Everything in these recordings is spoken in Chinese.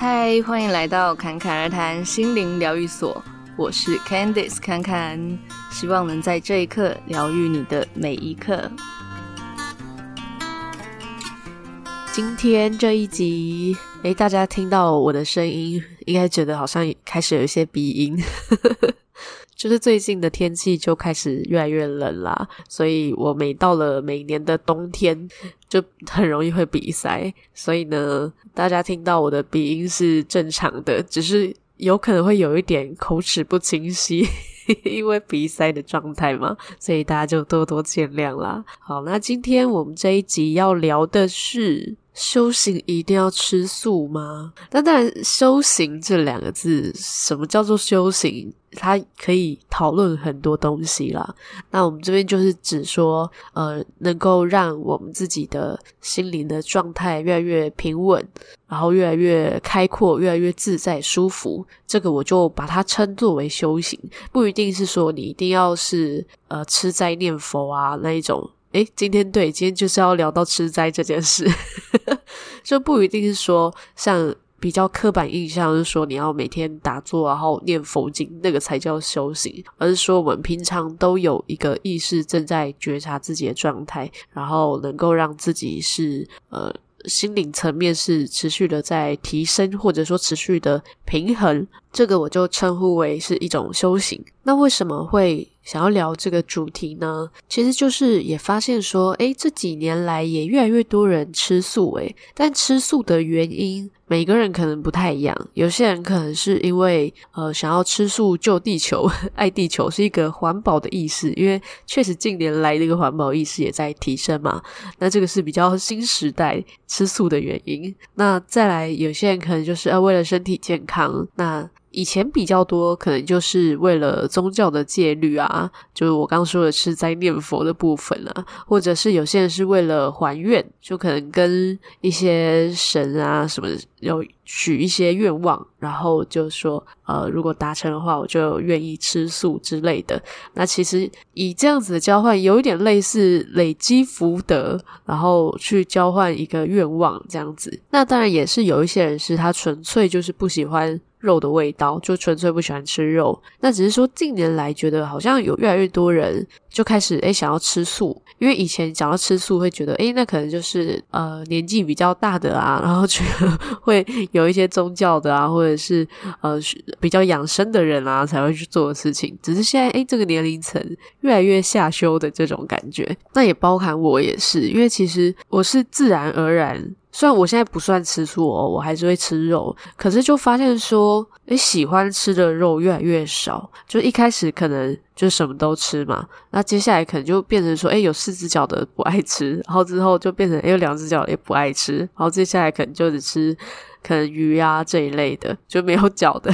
嗨，欢迎来到侃侃而谈心灵疗愈所，我是 Candice 侃侃，希望能在这一刻疗愈你的每一刻。今天这一集，诶，大家听到我的声音，应该觉得好像开始有一些鼻音。就是最近的天气就开始越来越冷啦，所以我每到了每年的冬天，就很容易会鼻塞。所以呢，大家听到我的鼻音是正常的，只是有可能会有一点口齿不清晰，因为鼻塞的状态嘛，所以大家就多多见谅啦。好，那今天我们这一集要聊的是。修行一定要吃素吗？那当然，修行这两个字，什么叫做修行？它可以讨论很多东西啦。那我们这边就是指说，呃，能够让我们自己的心灵的状态越来越平稳，然后越来越开阔，越来越自在舒服。这个我就把它称作为修行，不一定是说你一定要是呃吃斋念佛啊那一种。诶，今天对，今天就是要聊到吃斋这件事，就不一定是说像比较刻板印象，是说你要每天打坐然后念佛经，那个才叫修行，而是说我们平常都有一个意识正在觉察自己的状态，然后能够让自己是呃心灵层面是持续的在提升，或者说持续的平衡，这个我就称呼为是一种修行。那为什么会想要聊这个主题呢？其实就是也发现说，诶，这几年来也越来越多人吃素，诶，但吃素的原因，每个人可能不太一样。有些人可能是因为呃想要吃素救地球，爱地球，是一个环保的意识。因为确实近年来这个环保意识也在提升嘛。那这个是比较新时代吃素的原因。那再来，有些人可能就是呃为了身体健康，那。以前比较多，可能就是为了宗教的戒律啊，就是我刚说的吃斋念佛的部分啊，或者是有些人是为了还愿，就可能跟一些神啊什么有许一些愿望，然后就说，呃，如果达成的话，我就愿意吃素之类的。那其实以这样子的交换，有一点类似累积福德，然后去交换一个愿望这样子。那当然也是有一些人是他纯粹就是不喜欢。肉的味道，就纯粹不喜欢吃肉。那只是说近年来觉得好像有越来越多人就开始诶想要吃素，因为以前讲到吃素会觉得诶那可能就是呃年纪比较大的啊，然后觉得 会有一些宗教的啊，或者是呃比较养生的人啊才会去做的事情。只是现在诶这个年龄层越来越下修的这种感觉，那也包含我也是，因为其实我是自然而然。虽然我现在不算吃素哦，我还是会吃肉，可是就发现说，诶，喜欢吃的肉越来越少。就一开始可能就什么都吃嘛，那接下来可能就变成说，诶，有四只脚的不爱吃，然后之后就变成诶，有两只脚也不爱吃，然后接下来可能就只吃可能鱼啊这一类的，就没有脚的。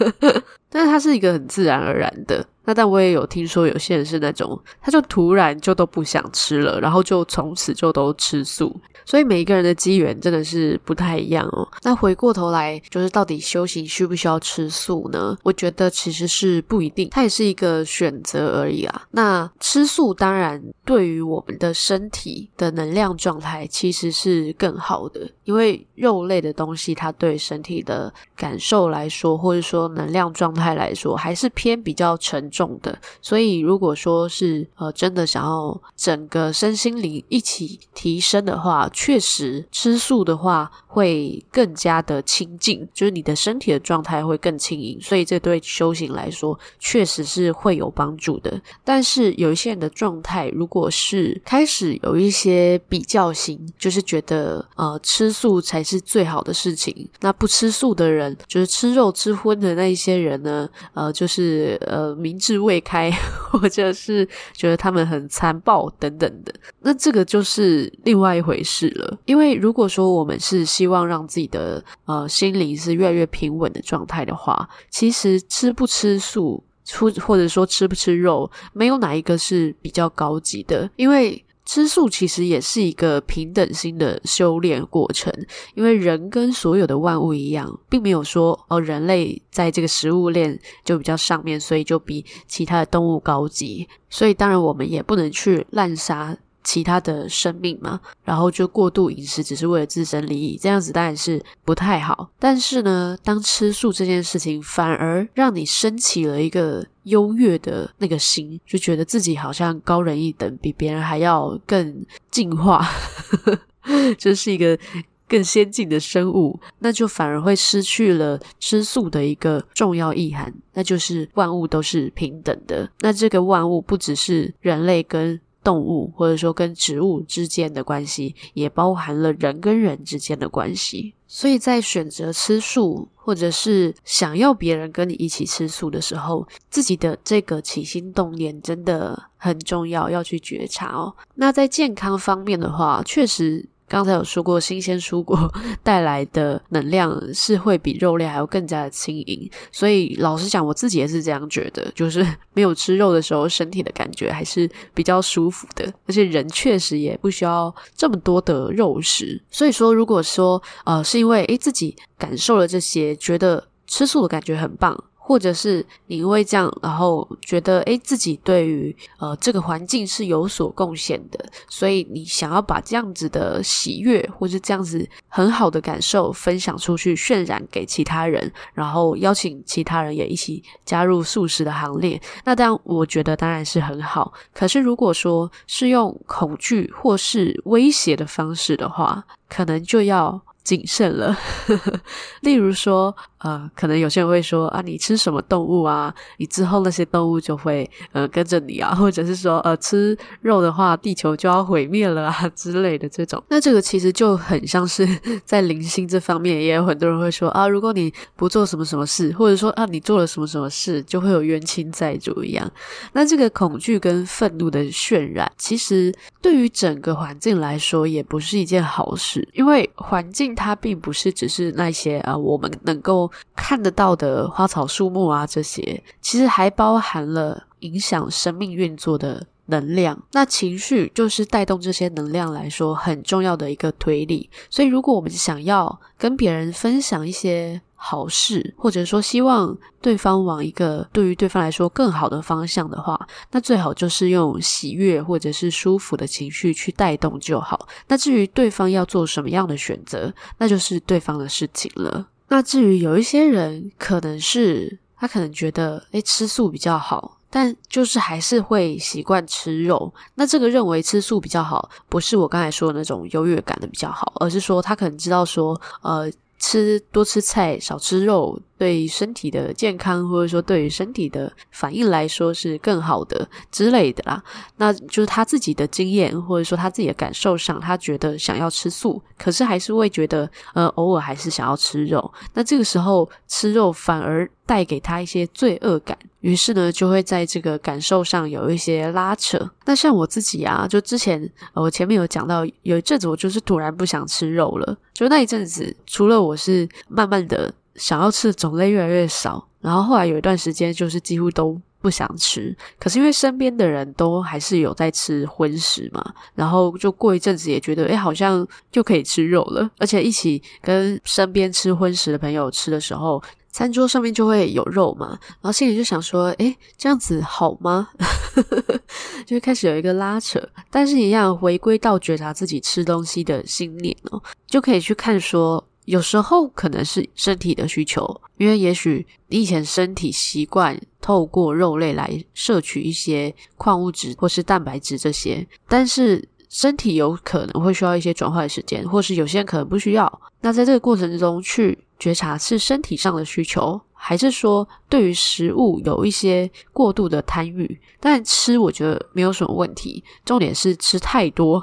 但是它是一个很自然而然的。那但我也有听说有些人是那种，他就突然就都不想吃了，然后就从此就都吃素。所以每一个人的机缘真的是不太一样哦。那回过头来，就是到底修行需不需要吃素呢？我觉得其实是不一定，它也是一个选择而已啊。那吃素当然对于我们的身体的能量状态其实是更好的，因为肉类的东西它对身体的感受来说，或者说能量状态来说，还是偏比较沉重的。所以如果说是呃真的想要整个身心灵一起提升的话，确实，吃素的话会更加的清净，就是你的身体的状态会更轻盈，所以这对修行来说确实是会有帮助的。但是有一些人的状态，如果是开始有一些比较心，就是觉得呃吃素才是最好的事情，那不吃素的人，就是吃肉吃荤的那一些人呢，呃，就是呃民智未开，或者是觉得他们很残暴等等的，那这个就是另外一回事。了，因为如果说我们是希望让自己的呃心灵是越来越平稳的状态的话，其实吃不吃素，出或者说吃不吃肉，没有哪一个是比较高级的。因为吃素其实也是一个平等心的修炼过程，因为人跟所有的万物一样，并没有说哦人类在这个食物链就比较上面，所以就比其他的动物高级。所以当然我们也不能去滥杀。其他的生命嘛，然后就过度饮食只是为了自身利益，这样子当然是不太好。但是呢，当吃素这件事情反而让你升起了一个优越的那个心，就觉得自己好像高人一等，比别人还要更进化，这是一个更先进的生物，那就反而会失去了吃素的一个重要意涵，那就是万物都是平等的。那这个万物不只是人类跟动物或者说跟植物之间的关系，也包含了人跟人之间的关系。所以在选择吃素，或者是想要别人跟你一起吃素的时候，自己的这个起心动念真的很重要，要去觉察哦。那在健康方面的话，确实。刚才有说过，新鲜蔬果 带来的能量是会比肉类还要更加的轻盈，所以老实讲，我自己也是这样觉得，就是没有吃肉的时候，身体的感觉还是比较舒服的，而且人确实也不需要这么多的肉食。所以说，如果说呃是因为诶自己感受了这些，觉得吃素的感觉很棒。或者是你因为这样，然后觉得诶自己对于呃这个环境是有所贡献的，所以你想要把这样子的喜悦或是这样子很好的感受分享出去，渲染给其他人，然后邀请其他人也一起加入素食的行列，那当然我觉得当然是很好。可是如果说是用恐惧或是威胁的方式的话，可能就要谨慎了，例如说，呃，可能有些人会说啊，你吃什么动物啊？你之后那些动物就会呃跟着你啊，或者是说，呃，吃肉的话，地球就要毁灭了啊 之类的这种。那这个其实就很像是在灵性这方面，也有很多人会说啊，如果你不做什么什么事，或者说啊，你做了什么什么事，就会有冤亲债主一样。那这个恐惧跟愤怒的渲染，其实对于整个环境来说，也不是一件好事，因为环境。它并不是只是那些啊，我们能够看得到的花草树木啊，这些其实还包含了影响生命运作的能量。那情绪就是带动这些能量来说很重要的一个推力。所以，如果我们想要跟别人分享一些，好事，或者说希望对方往一个对于对方来说更好的方向的话，那最好就是用喜悦或者是舒服的情绪去带动就好。那至于对方要做什么样的选择，那就是对方的事情了。那至于有一些人，可能是他可能觉得，诶，吃素比较好，但就是还是会习惯吃肉。那这个认为吃素比较好，不是我刚才说的那种优越感的比较好，而是说他可能知道说，呃。吃多吃菜，少吃肉，对身体的健康，或者说对于身体的反应来说是更好的之类的啦。那就是他自己的经验，或者说他自己的感受上，他觉得想要吃素，可是还是会觉得，呃，偶尔还是想要吃肉。那这个时候吃肉反而带给他一些罪恶感，于是呢，就会在这个感受上有一些拉扯。那像我自己啊，就之前，我前面有讲到，有一阵子我就是突然不想吃肉了，就那一阵子，除了我是慢慢的想要吃的种类越来越少，然后后来有一段时间就是几乎都不想吃。可是因为身边的人都还是有在吃荤食嘛，然后就过一阵子也觉得，诶，好像就可以吃肉了，而且一起跟身边吃荤食的朋友吃的时候。餐桌上面就会有肉嘛，然后心里就想说，诶，这样子好吗？就会开始有一个拉扯，但是一样回归到觉察自己吃东西的心念哦，就可以去看说，有时候可能是身体的需求，因为也许你以前身体习惯透过肉类来摄取一些矿物质或是蛋白质这些，但是身体有可能会需要一些转换时间，或是有些人可能不需要，那在这个过程中去。觉察是身体上的需求，还是说对于食物有一些过度的贪欲？但吃我觉得没有什么问题，重点是吃太多，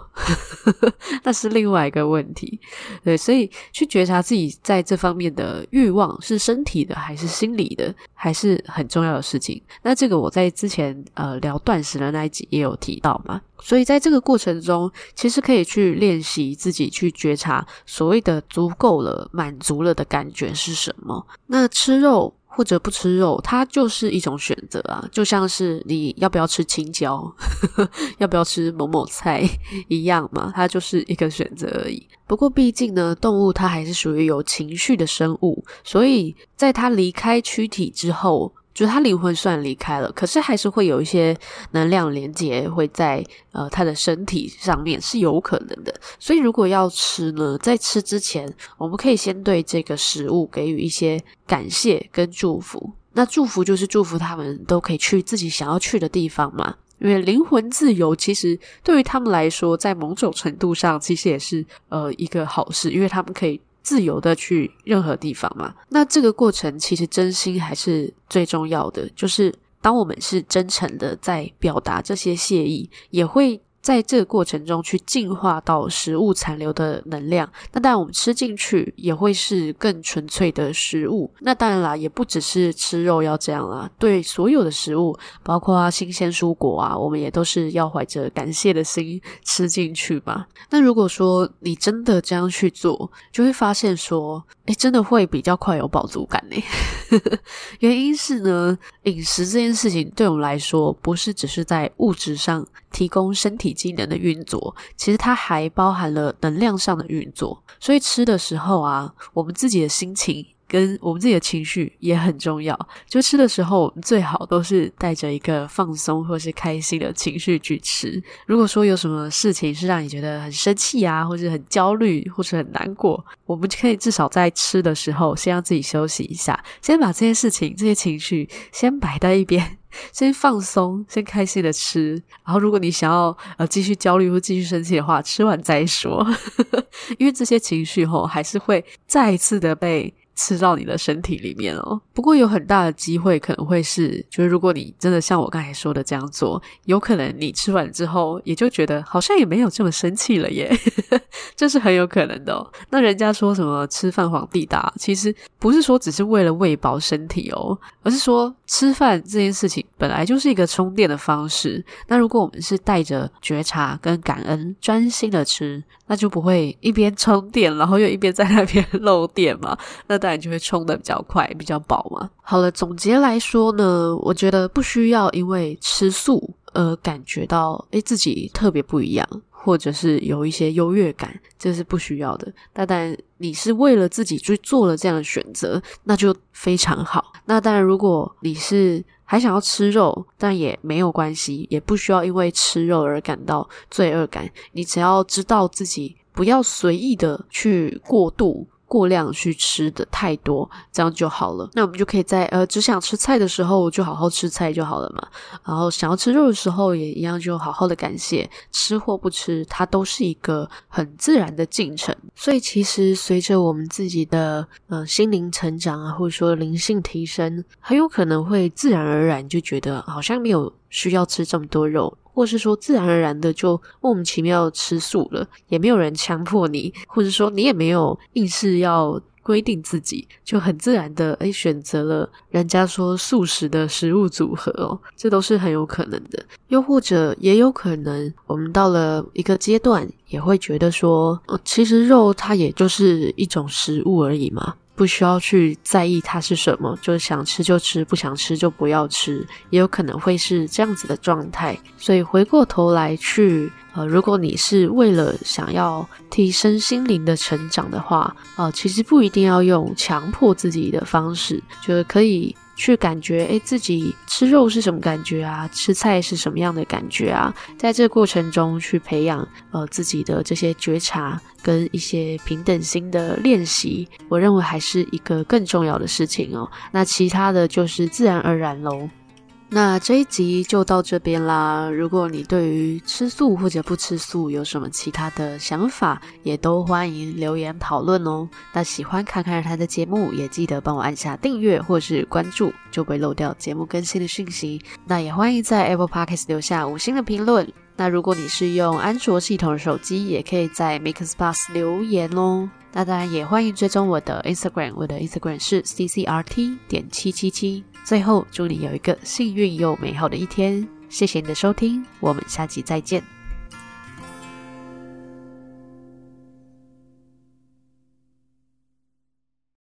那是另外一个问题。对，所以去觉察自己在这方面的欲望是身体的还是心理的，还是很重要的事情。那这个我在之前呃聊断食的那一集也有提到嘛。所以在这个过程中，其实可以去练习自己去觉察所谓的足够了、满足了的感觉是什么。那吃肉或者不吃肉，它就是一种选择啊，就像是你要不要吃青椒，要不要吃某某菜一样嘛，它就是一个选择而已。不过毕竟呢，动物它还是属于有情绪的生物，所以在它离开躯体之后。就是他灵魂虽然离开了，可是还是会有一些能量连接会在呃他的身体上面是有可能的。所以如果要吃呢，在吃之前，我们可以先对这个食物给予一些感谢跟祝福。那祝福就是祝福他们都可以去自己想要去的地方嘛。因为灵魂自由，其实对于他们来说，在某种程度上，其实也是呃一个好事，因为他们可以自由的去任何地方嘛。那这个过程其实真心还是最重要的，就是当我们是真诚的在表达这些谢意，也会。在这个过程中去净化到食物残留的能量，那当然我们吃进去也会是更纯粹的食物。那当然啦，也不只是吃肉要这样啦，对所有的食物，包括新鲜蔬果啊，我们也都是要怀着感谢的心吃进去嘛。那如果说你真的这样去做，就会发现说，诶，真的会比较快有饱足感呢。原因是呢，饮食这件事情对我们来说，不是只是在物质上提供身体机能的运作，其实它还包含了能量上的运作。所以吃的时候啊，我们自己的心情。跟我们自己的情绪也很重要。就吃的时候，我们最好都是带着一个放松或是开心的情绪去吃。如果说有什么事情是让你觉得很生气啊，或是很焦虑，或是很难过，我们可以至少在吃的时候先让自己休息一下，先把这些事情、这些情绪先摆在一边，先放松，先开心的吃。然后，如果你想要呃继续焦虑或继续生气的话，吃完再说，因为这些情绪吼还是会再一次的被。吃到你的身体里面哦。不过有很大的机会可能会是，就是如果你真的像我刚才说的这样做，有可能你吃完之后也就觉得好像也没有这么生气了耶，这是很有可能的哦。那人家说什么吃饭皇帝大，其实不是说只是为了喂饱身体哦，而是说吃饭这件事情本来就是一个充电的方式。那如果我们是带着觉察跟感恩，专心的吃，那就不会一边充电，然后又一边在那边漏电嘛。那当然就会充得比较快，比较饱嘛。好了，总结来说呢，我觉得不需要因为吃素而感觉到诶自己特别不一样，或者是有一些优越感，这是不需要的。但但你是为了自己去做了这样的选择，那就非常好。那当然，如果你是还想要吃肉，但也没有关系，也不需要因为吃肉而感到罪恶感。你只要知道自己不要随意的去过度。过量去吃的太多，这样就好了。那我们就可以在呃只想吃菜的时候就好好吃菜就好了嘛。然后想要吃肉的时候也一样，就好好的感谢。吃或不吃，它都是一个很自然的进程。所以其实随着我们自己的呃心灵成长啊，或者说灵性提升，很有可能会自然而然就觉得好像没有需要吃这么多肉。或是说自然而然的就莫名其妙吃素了，也没有人强迫你，或者说你也没有硬是要规定自己，就很自然的诶选择了人家说素食的食物组合哦，这都是很有可能的。又或者也有可能，我们到了一个阶段，也会觉得说，其实肉它也就是一种食物而已嘛。不需要去在意它是什么，就是想吃就吃，不想吃就不要吃，也有可能会是这样子的状态。所以回过头来去，呃，如果你是为了想要提升心灵的成长的话，呃，其实不一定要用强迫自己的方式，就是可以。去感觉，诶，自己吃肉是什么感觉啊？吃菜是什么样的感觉啊？在这个过程中去培养呃自己的这些觉察跟一些平等心的练习，我认为还是一个更重要的事情哦。那其他的就是自然而然喽。那这一集就到这边啦。如果你对于吃素或者不吃素有什么其他的想法，也都欢迎留言讨论哦。那喜欢看看他的节目，也记得帮我按下订阅或是关注，就不会漏掉节目更新的讯息。那也欢迎在 Apple Podcast 留下五星的评论。那如果你是用安卓系统的手机，也可以在 MixerBox 留言哦。那当然也欢迎追踪我的 Instagram，我的 Instagram 是 ccrt 点七七七。最后，祝你有一个幸运又美好的一天。谢谢你的收听，我们下期再见。